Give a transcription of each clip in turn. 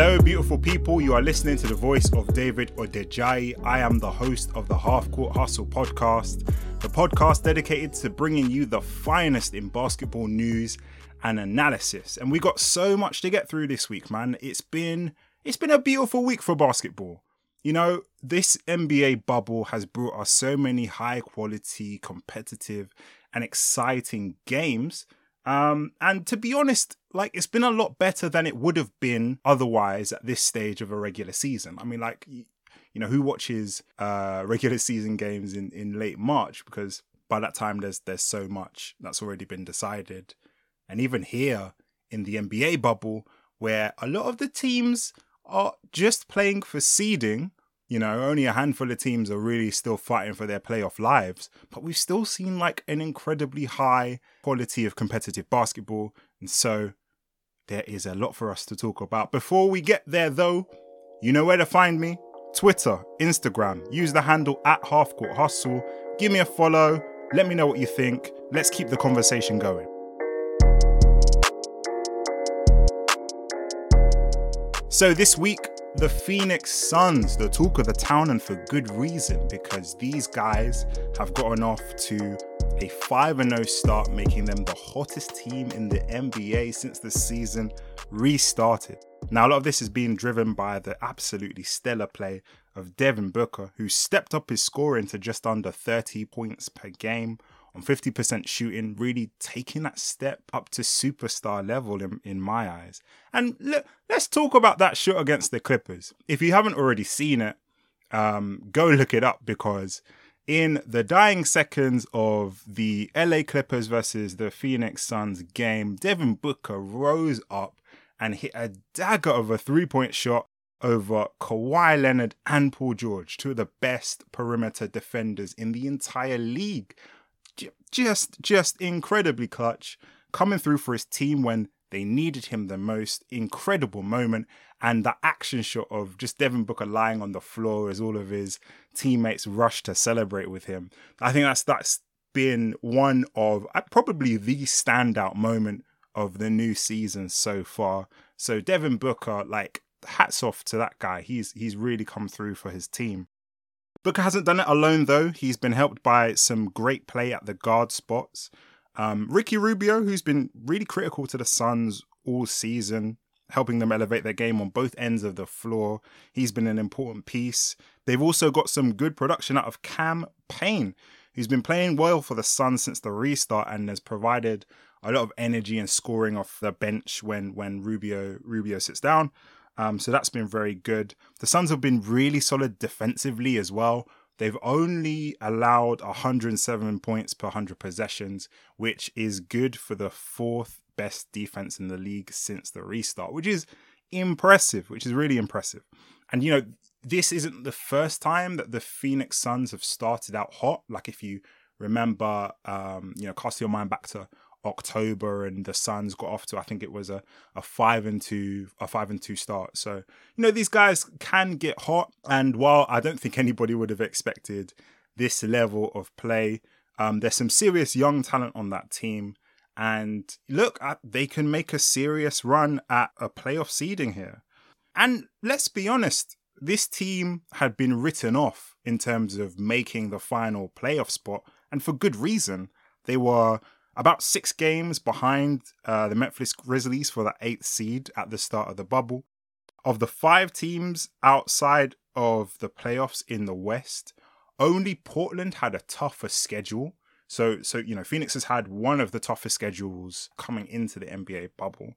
Hello, beautiful people. You are listening to the voice of David Odejai. I am the host of the Half Court Hustle podcast, the podcast dedicated to bringing you the finest in basketball news and analysis. And we got so much to get through this week, man. It's been it's been a beautiful week for basketball. You know, this NBA bubble has brought us so many high quality, competitive, and exciting games um, and to be honest, like it's been a lot better than it would have been otherwise at this stage of a regular season. I mean, like you know, who watches uh, regular season games in, in late March because by that time there's there's so much that's already been decided. And even here in the NBA bubble, where a lot of the teams are just playing for seeding you know, only a handful of teams are really still fighting for their playoff lives, but we've still seen like an incredibly high quality of competitive basketball. And so there is a lot for us to talk about. Before we get there, though, you know where to find me Twitter, Instagram. Use the handle at Half Court Hustle. Give me a follow. Let me know what you think. Let's keep the conversation going. So, this week, the Phoenix Suns, the talk of the town, and for good reason, because these guys have gotten off to a 5 0 start, making them the hottest team in the NBA since the season restarted. Now, a lot of this is being driven by the absolutely stellar play of Devin Booker, who stepped up his scoring to just under 30 points per game on 50% shooting, really taking that step up to superstar level in, in my eyes. And look, let's talk about that shot against the Clippers. If you haven't already seen it, um, go look it up because in the dying seconds of the LA Clippers versus the Phoenix Suns game, Devin Booker rose up and hit a dagger of a three point shot over Kawhi Leonard and Paul George, two of the best perimeter defenders in the entire league just just incredibly clutch, coming through for his team when they needed him the most. Incredible moment. And the action shot of just Devin Booker lying on the floor as all of his teammates rush to celebrate with him. I think that's that's been one of uh, probably the standout moment of the new season so far. So Devin Booker, like hats off to that guy. He's he's really come through for his team. Booker hasn't done it alone, though. He's been helped by some great play at the guard spots. Um, Ricky Rubio, who's been really critical to the Suns all season, helping them elevate their game on both ends of the floor. He's been an important piece. They've also got some good production out of Cam Payne, who's been playing well for the Suns since the restart and has provided a lot of energy and scoring off the bench when when Rubio Rubio sits down. Um, so that's been very good. The Suns have been really solid defensively as well. They've only allowed 107 points per 100 possessions, which is good for the fourth best defense in the league since the restart, which is impressive, which is really impressive. And, you know, this isn't the first time that the Phoenix Suns have started out hot. Like, if you remember, um, you know, cast your mind back to October and the Suns got off to I think it was a, a five and two a five and two start. So you know these guys can get hot, and while I don't think anybody would have expected this level of play, um, there's some serious young talent on that team, and look, at they can make a serious run at a playoff seeding here. And let's be honest, this team had been written off in terms of making the final playoff spot, and for good reason. They were about six games behind uh, the Memphis Grizzlies for that eighth seed at the start of the bubble. Of the five teams outside of the playoffs in the West, only Portland had a tougher schedule. So, so you know, Phoenix has had one of the toughest schedules coming into the NBA bubble,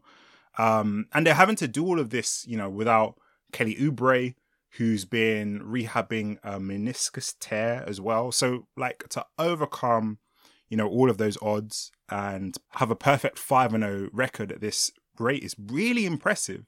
um, and they're having to do all of this, you know, without Kelly Oubre, who's been rehabbing a meniscus tear as well. So, like to overcome you know, all of those odds and have a perfect 5 0 record at this rate is really impressive,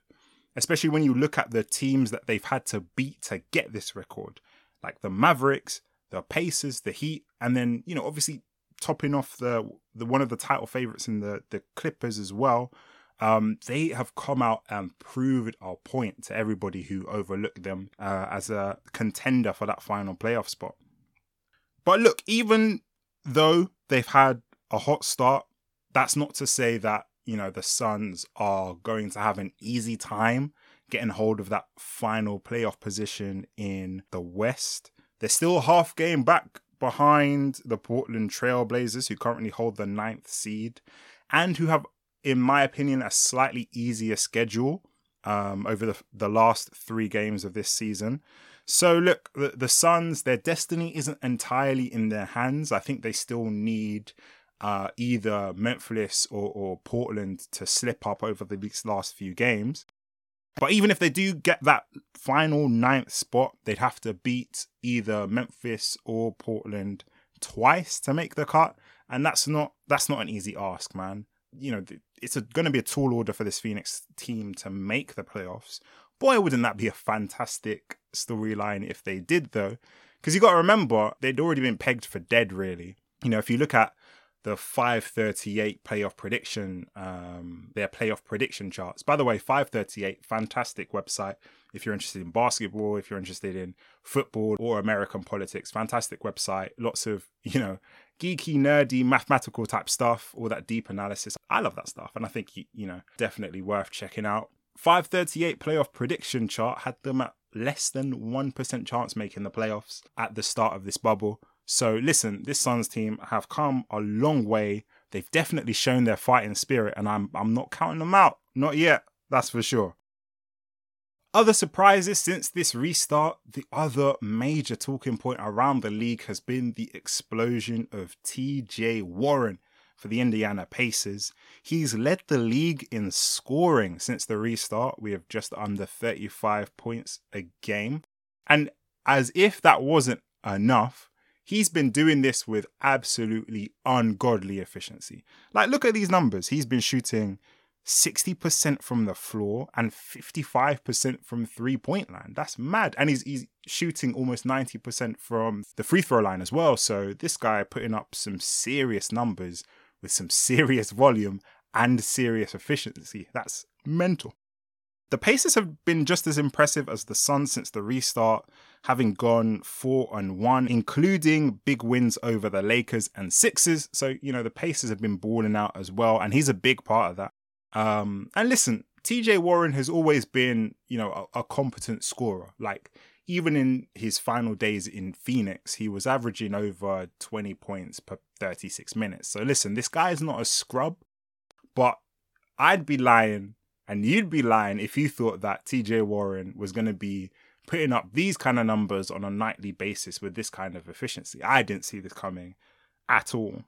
especially when you look at the teams that they've had to beat to get this record, like the Mavericks, the Pacers, the Heat, and then, you know, obviously topping off the, the one of the title favorites in the, the Clippers as well. Um, they have come out and proved our point to everybody who overlooked them uh, as a contender for that final playoff spot. But look, even though they've had a hot start, that's not to say that, you know, the Suns are going to have an easy time getting hold of that final playoff position in the West. They're still half game back behind the Portland Trailblazers, who currently hold the ninth seed and who have, in my opinion, a slightly easier schedule um, over the, the last three games of this season. So, look, the, the Suns, their destiny isn't entirely in their hands. I think they still need uh, either Memphis or, or Portland to slip up over the last few games. But even if they do get that final ninth spot, they'd have to beat either Memphis or Portland twice to make the cut, and that's not that's not an easy ask, man. You know, it's going to be a tall order for this Phoenix team to make the playoffs. Boy, wouldn't that be a fantastic storyline if they did, though? Because you got to remember they'd already been pegged for dead, really. You know, if you look at the 538 playoff prediction, um, their playoff prediction charts. By the way, 538, fantastic website. If you're interested in basketball, if you're interested in football or American politics, fantastic website. Lots of, you know, geeky, nerdy, mathematical type stuff, all that deep analysis. I love that stuff. And I think, you know, definitely worth checking out. 538 playoff prediction chart had them at less than 1% chance making the playoffs at the start of this bubble. So listen, this Suns team have come a long way. They've definitely shown their fighting spirit, and I'm I'm not counting them out. Not yet, that's for sure. Other surprises since this restart, the other major talking point around the league has been the explosion of TJ Warren for the Indiana Pacers. He's led the league in scoring since the restart. We have just under 35 points a game. And as if that wasn't enough, he's been doing this with absolutely ungodly efficiency. Like, look at these numbers. He's been shooting 60% from the floor and 55% from three point line. That's mad. And he's, he's shooting almost 90% from the free throw line as well. So, this guy putting up some serious numbers with some serious volume and serious efficiency. That's mental. The Pacers have been just as impressive as the Suns since the restart, having gone 4 and 1, including big wins over the Lakers and Sixers. So, you know, the Pacers have been balling out as well, and he's a big part of that. Um, and listen, TJ Warren has always been, you know, a, a competent scorer. Like, even in his final days in Phoenix, he was averaging over 20 points per 36 minutes. So, listen, this guy is not a scrub, but I'd be lying and you'd be lying if you thought that TJ Warren was going to be putting up these kind of numbers on a nightly basis with this kind of efficiency. I didn't see this coming at all.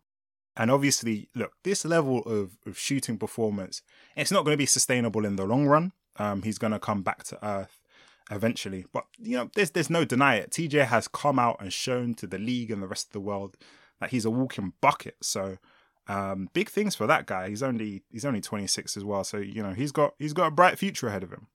And obviously, look, this level of, of shooting performance, it's not going to be sustainable in the long run. Um, he's going to come back to earth eventually. But, you know, there's, there's no deny it. TJ has come out and shown to the league and the rest of the world that he's a walking bucket. So um, big things for that guy. He's only he's only 26 as well, so you know he's got he's got a bright future ahead of him.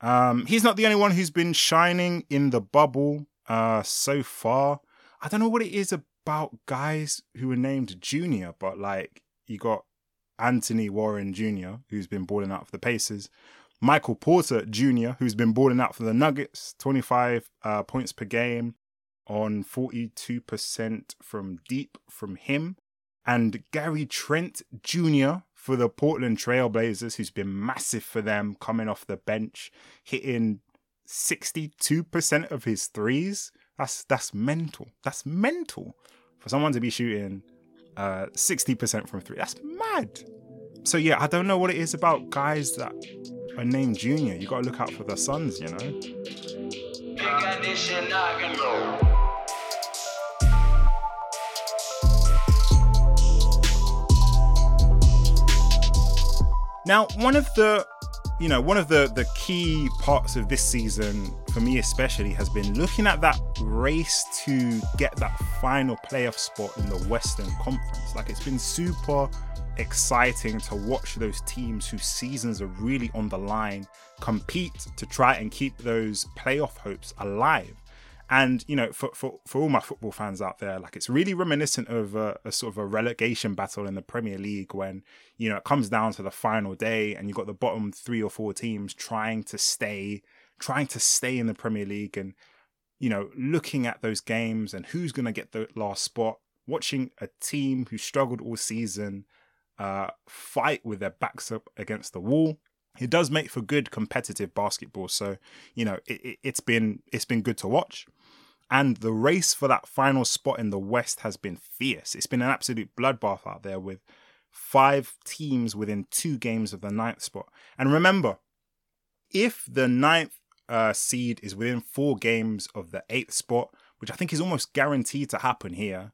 Um, he's not the only one who's been shining in the bubble uh, so far. I don't know what it is about guys who are named Junior, but like you got Anthony Warren Jr., who's been balling out for the Pacers. Michael Porter Jr., who's been balling out for the Nuggets, 25 uh, points per game on 42% from deep from him and Gary Trent Jr. for the Portland Trailblazers, who's been massive for them coming off the bench, hitting 62% of his threes. That's that's mental. That's mental for someone to be shooting uh, 60% from three. That's mad. So yeah, I don't know what it is about guys that are named Junior. You gotta look out for the sons, you know. Now, one of the you know, one of the the key parts of this season for me especially has been looking at that race to get that final playoff spot in the Western Conference. Like it's been super exciting to watch those teams whose seasons are really on the line compete to try and keep those playoff hopes alive. And you know, for, for, for all my football fans out there, like it's really reminiscent of a, a, sort of a relegation battle in the Premier League when you know it comes down to the final day and you've got the bottom three or four teams trying to stay, trying to stay in the Premier League, and you know, looking at those games and who's going to get the last spot. Watching a team who struggled all season uh, fight with their backs up against the wall it does make for good competitive basketball. So you know it, it, has been it's been good to watch, and the race for that final spot in the West has been fierce. It's been an absolute bloodbath out there with five teams within two games of the ninth spot. And remember, if the ninth uh, seed is within four games of the eighth spot, which I think is almost guaranteed to happen here,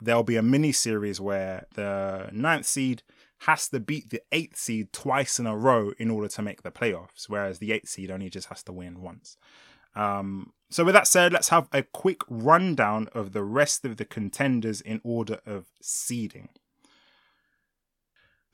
there'll be a mini series where the ninth seed has to beat the eighth seed twice in a row in order to make the playoffs, whereas the eighth seed only just has to win once. Um, so, with that said, let's have a quick rundown of the rest of the contenders in order of seeding.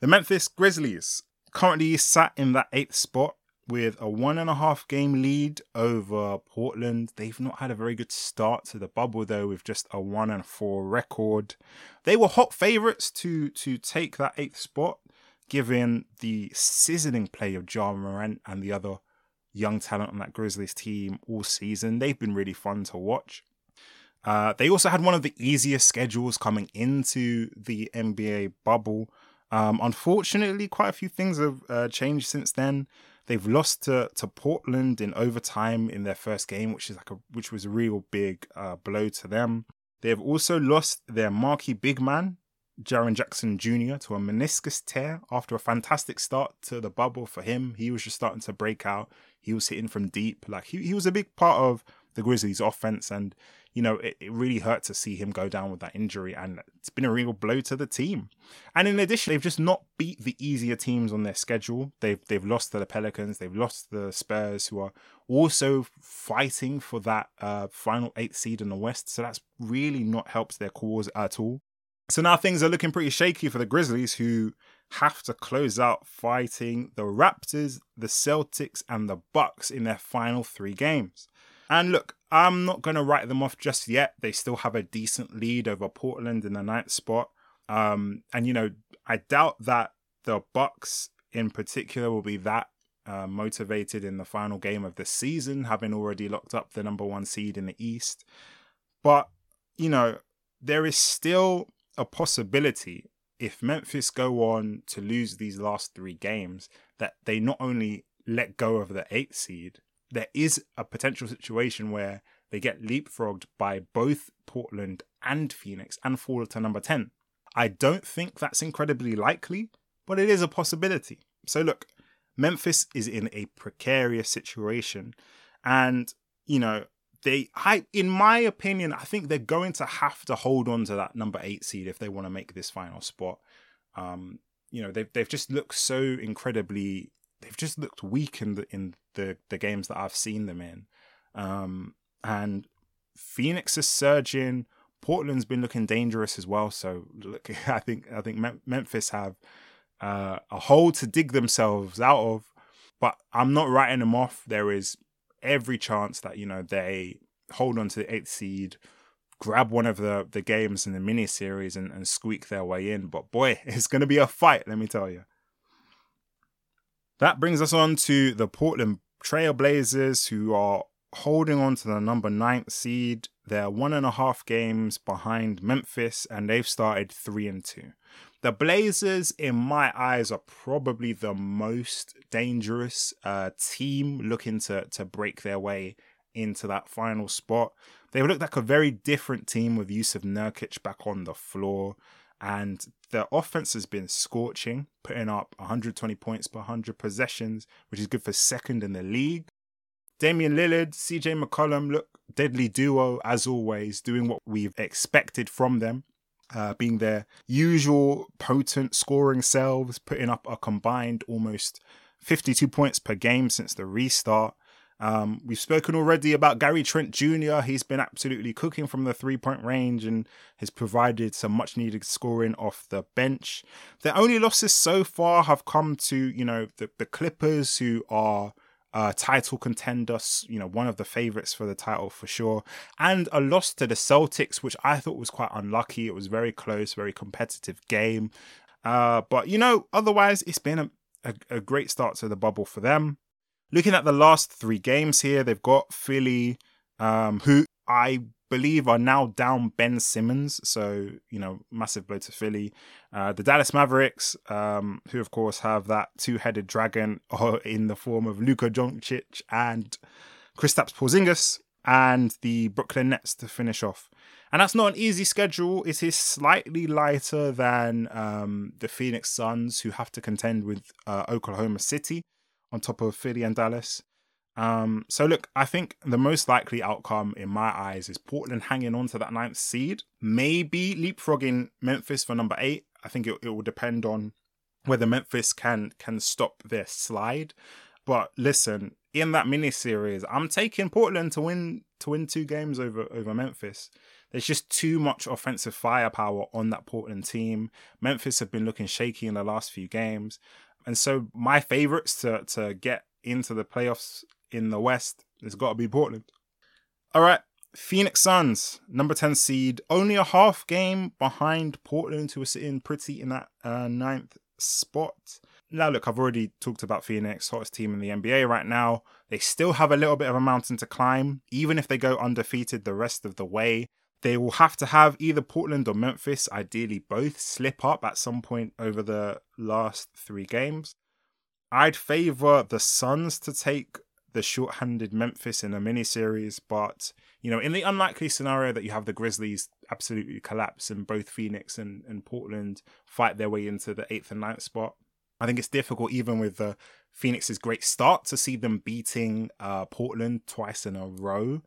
The Memphis Grizzlies currently sat in that eighth spot with a one and a half game lead over Portland. They've not had a very good start to the bubble though, with just a one and four record. They were hot favourites to to take that eighth spot, given the sizzling play of Ja Morant and the other young talent on that Grizzlies team all season. They've been really fun to watch. Uh, they also had one of the easiest schedules coming into the NBA bubble. Um, unfortunately, quite a few things have uh, changed since then. They've lost to, to Portland in overtime in their first game, which is like a which was a real big uh, blow to them. They have also lost their marquee big man, Jaren Jackson Jr., to a meniscus tear after a fantastic start to the bubble for him. He was just starting to break out. He was hitting from deep. Like he, he was a big part of the Grizzlies offense. And you know, it, it really hurt to see him go down with that injury, and it's been a real blow to the team. And in addition, they've just not beat the easier teams on their schedule. They've they've lost to the Pelicans, they've lost the Spurs, who are also fighting for that uh, final eighth seed in the West. So that's really not helped their cause at all. So now things are looking pretty shaky for the Grizzlies, who have to close out fighting the Raptors, the Celtics, and the Bucks in their final three games. And look, I'm not going to write them off just yet. They still have a decent lead over Portland in the ninth spot. Um, and you know, I doubt that the Bucks in particular will be that uh, motivated in the final game of the season, having already locked up the number one seed in the East. But you know, there is still a possibility if Memphis go on to lose these last three games that they not only let go of the eighth seed, there is a potential situation where they get leapfrogged by both Portland and Phoenix and fall to number 10. I don't think that's incredibly likely, but it is a possibility. So, look, Memphis is in a precarious situation. And, you know, they, I, in my opinion, I think they're going to have to hold on to that number eight seed if they want to make this final spot. Um, you know, they've, they've just looked so incredibly they've just looked weak in the in the the games that I've seen them in. Um, and Phoenix is surging. Portland's been looking dangerous as well. So look, I think I think Memphis have uh, a hole to dig themselves out of. But I'm not writing them off. There is every chance that you know they hold on to the eighth seed, grab one of the the games in the mini series and, and squeak their way in. But boy, it's going to be a fight. Let me tell you. That brings us on to the Portland Trailblazers, who are holding on to the number ninth seed. They're one and a half games behind Memphis, and they've started three and two. The Blazers, in my eyes, are probably the most dangerous uh, team looking to to break their way into that final spot. They looked like a very different team with Jusuf Nurkic back on the floor and the offense has been scorching, putting up 120 points per 100 possessions, which is good for second in the league. Damian Lillard, CJ McCollum look deadly duo as always, doing what we've expected from them, uh, being their usual potent scoring selves, putting up a combined almost 52 points per game since the restart. Um, we've spoken already about Gary Trent Jr. He's been absolutely cooking from the three point range and has provided some much needed scoring off the bench. The only losses so far have come to, you know, the, the Clippers, who are uh, title contenders, you know, one of the favorites for the title for sure, and a loss to the Celtics, which I thought was quite unlucky. It was very close, very competitive game. Uh, but, you know, otherwise, it's been a, a, a great start to the bubble for them. Looking at the last three games here, they've got Philly, um, who I believe are now down Ben Simmons. So, you know, massive blow to Philly. Uh, the Dallas Mavericks, um, who of course have that two headed dragon in the form of Luka Doncic and Kristaps Porzingis, and the Brooklyn Nets to finish off. And that's not an easy schedule. It is slightly lighter than um, the Phoenix Suns, who have to contend with uh, Oklahoma City on top of Philly and Dallas. Um, so look, I think the most likely outcome in my eyes is Portland hanging on to that ninth seed, maybe leapfrogging Memphis for number eight. I think it, it will depend on whether Memphis can can stop their slide. But listen, in that mini series, I'm taking Portland to win to win two games over over Memphis. There's just too much offensive firepower on that Portland team. Memphis have been looking shaky in the last few games. And so my favorites to to get into the playoffs in the West. It's got to be Portland. All right, Phoenix Suns, number 10 seed, only a half game behind Portland, who are sitting pretty in that uh, ninth spot. Now, look, I've already talked about Phoenix, hottest team in the NBA right now. They still have a little bit of a mountain to climb. Even if they go undefeated the rest of the way, they will have to have either Portland or Memphis, ideally both, slip up at some point over the last three games. I'd favor the Suns to take the short-handed Memphis in a mini series, but you know, in the unlikely scenario that you have the Grizzlies absolutely collapse and both Phoenix and, and Portland fight their way into the eighth and ninth spot, I think it's difficult even with the Phoenix's great start to see them beating uh, Portland twice in a row.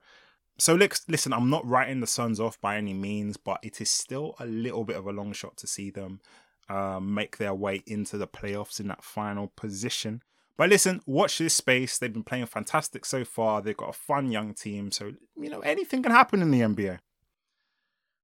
So listen, I'm not writing the Suns off by any means, but it is still a little bit of a long shot to see them uh, make their way into the playoffs in that final position. But listen, watch this space. They've been playing fantastic so far. They've got a fun young team. So, you know, anything can happen in the NBA.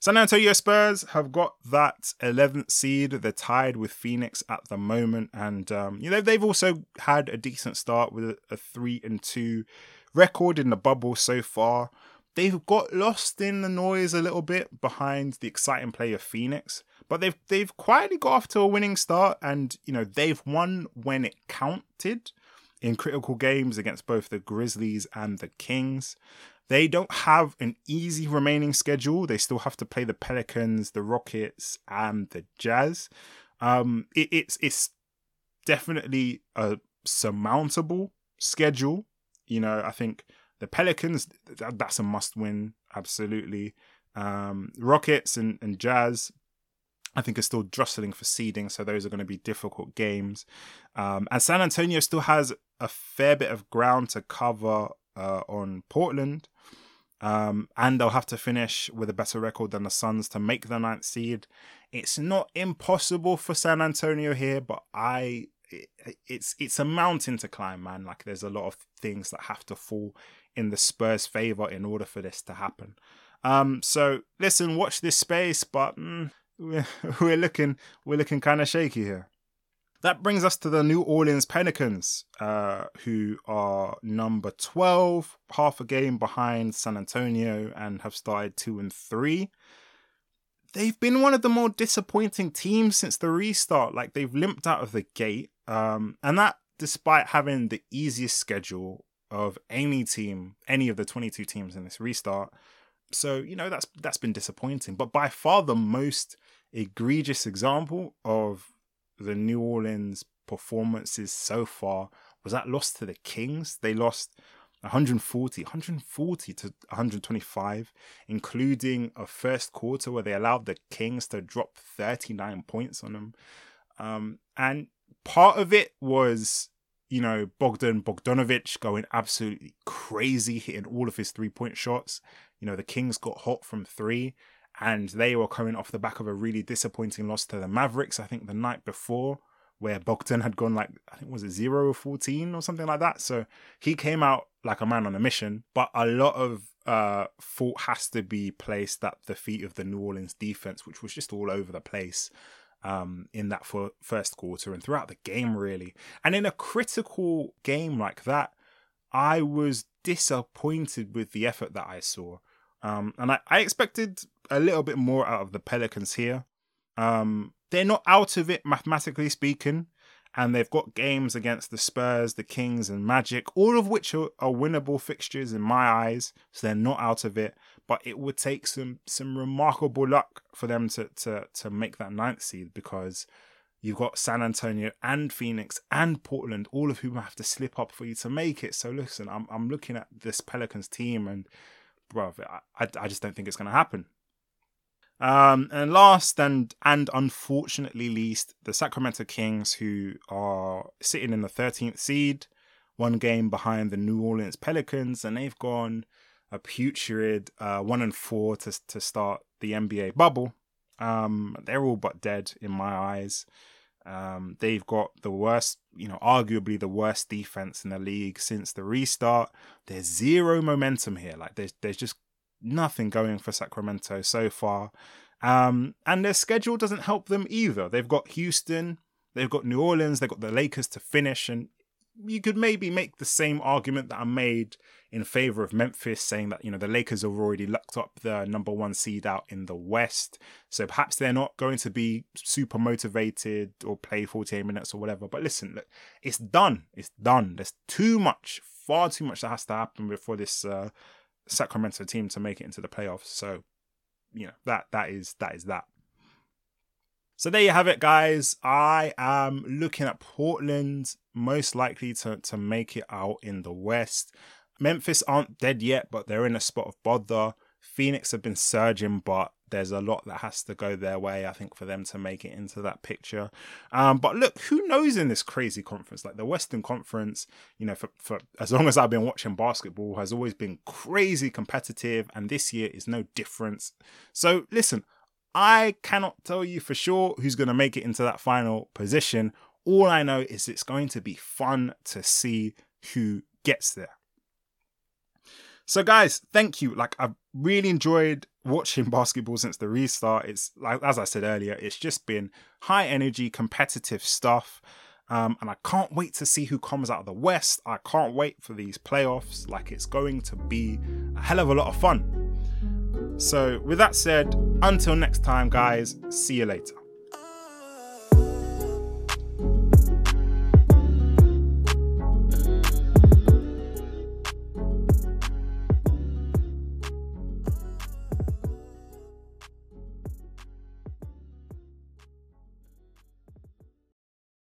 San Antonio Spurs have got that 11th seed. They're tied with Phoenix at the moment. And, um, you know, they've also had a decent start with a 3 and 2 record in the bubble so far. They've got lost in the noise a little bit behind the exciting play of Phoenix. But they've they've quietly got off to a winning start, and you know they've won when it counted in critical games against both the Grizzlies and the Kings. They don't have an easy remaining schedule. They still have to play the Pelicans, the Rockets, and the Jazz. Um, it, it's it's definitely a surmountable schedule. You know, I think the Pelicans that's a must win, absolutely. Um, Rockets and, and Jazz I think are still jostling for seeding, so those are going to be difficult games. Um, and San Antonio still has a fair bit of ground to cover uh, on Portland. Um, and they'll have to finish with a better record than the Suns to make the ninth seed. It's not impossible for San Antonio here, but I it's it's a mountain to climb, man. Like there's a lot of things that have to fall in the Spurs' favor in order for this to happen. Um, so listen, watch this space, but mm, we're, we're looking we're looking kind of shaky here. That brings us to the New Orleans Pelicans, uh, who are number twelve, half a game behind San Antonio, and have started two and three. They've been one of the more disappointing teams since the restart. Like they've limped out of the gate, um, and that despite having the easiest schedule of any team, any of the 22 teams in this restart. So, you know, that's that's been disappointing. But by far the most egregious example of the New Orleans performances so far was that loss to the Kings. They lost 140, 140 to 125, including a first quarter where they allowed the Kings to drop 39 points on them. Um, and part of it was, you know, Bogdan Bogdanovic going absolutely crazy, hitting all of his three point shots. You know, the Kings got hot from three and they were coming off the back of a really disappointing loss to the Mavericks, I think the night before, where Bogdan had gone like, I think was it 0 14 or something like that. So he came out like a man on a mission, but a lot of uh, fault has to be placed at the feet of the New Orleans defense, which was just all over the place. Um, in that for first quarter and throughout the game, really. And in a critical game like that, I was disappointed with the effort that I saw. Um, and I, I expected a little bit more out of the Pelicans here. Um, they're not out of it mathematically speaking, and they've got games against the Spurs, the Kings, and Magic, all of which are, are winnable fixtures in my eyes. So they're not out of it, but it would take some some remarkable luck for them to to to make that ninth seed because you've got San Antonio and Phoenix and Portland, all of whom have to slip up for you to make it. So listen, I'm I'm looking at this Pelicans team and bro, I, I just don't think it's going to happen. Um, and last and and unfortunately least, the Sacramento Kings, who are sitting in the 13th seed, one game behind the New Orleans Pelicans, and they've gone a putrid uh, one and four to to start the NBA bubble. Um, they're all but dead in my eyes. Um, they've got the worst, you know, arguably the worst defense in the league since the restart. There's zero momentum here. Like there's there's just nothing going for Sacramento so far. Um, and their schedule doesn't help them either. They've got Houston, they've got New Orleans, they've got the Lakers to finish, and you could maybe make the same argument that I made in favor of Memphis, saying that you know the Lakers have already locked up the number one seed out in the West, so perhaps they're not going to be super motivated or play 48 minutes or whatever. But listen, look, it's done. It's done. There's too much, far too much that has to happen before this uh, Sacramento team to make it into the playoffs. So, you know that that is that is that. So there you have it, guys. I am looking at Portland most likely to, to make it out in the West. Memphis aren't dead yet, but they're in a spot of bother. Phoenix have been surging, but there's a lot that has to go their way, I think, for them to make it into that picture. Um, but look, who knows in this crazy conference? Like the Western Conference, you know, for, for as long as I've been watching basketball, has always been crazy competitive, and this year is no difference. So listen, I cannot tell you for sure who's going to make it into that final position. All I know is it's going to be fun to see who gets there. So, guys, thank you. Like, I've really enjoyed watching basketball since the restart. It's like, as I said earlier, it's just been high energy, competitive stuff. Um, and I can't wait to see who comes out of the West. I can't wait for these playoffs. Like, it's going to be a hell of a lot of fun. So, with that said, until next time, guys, see you later.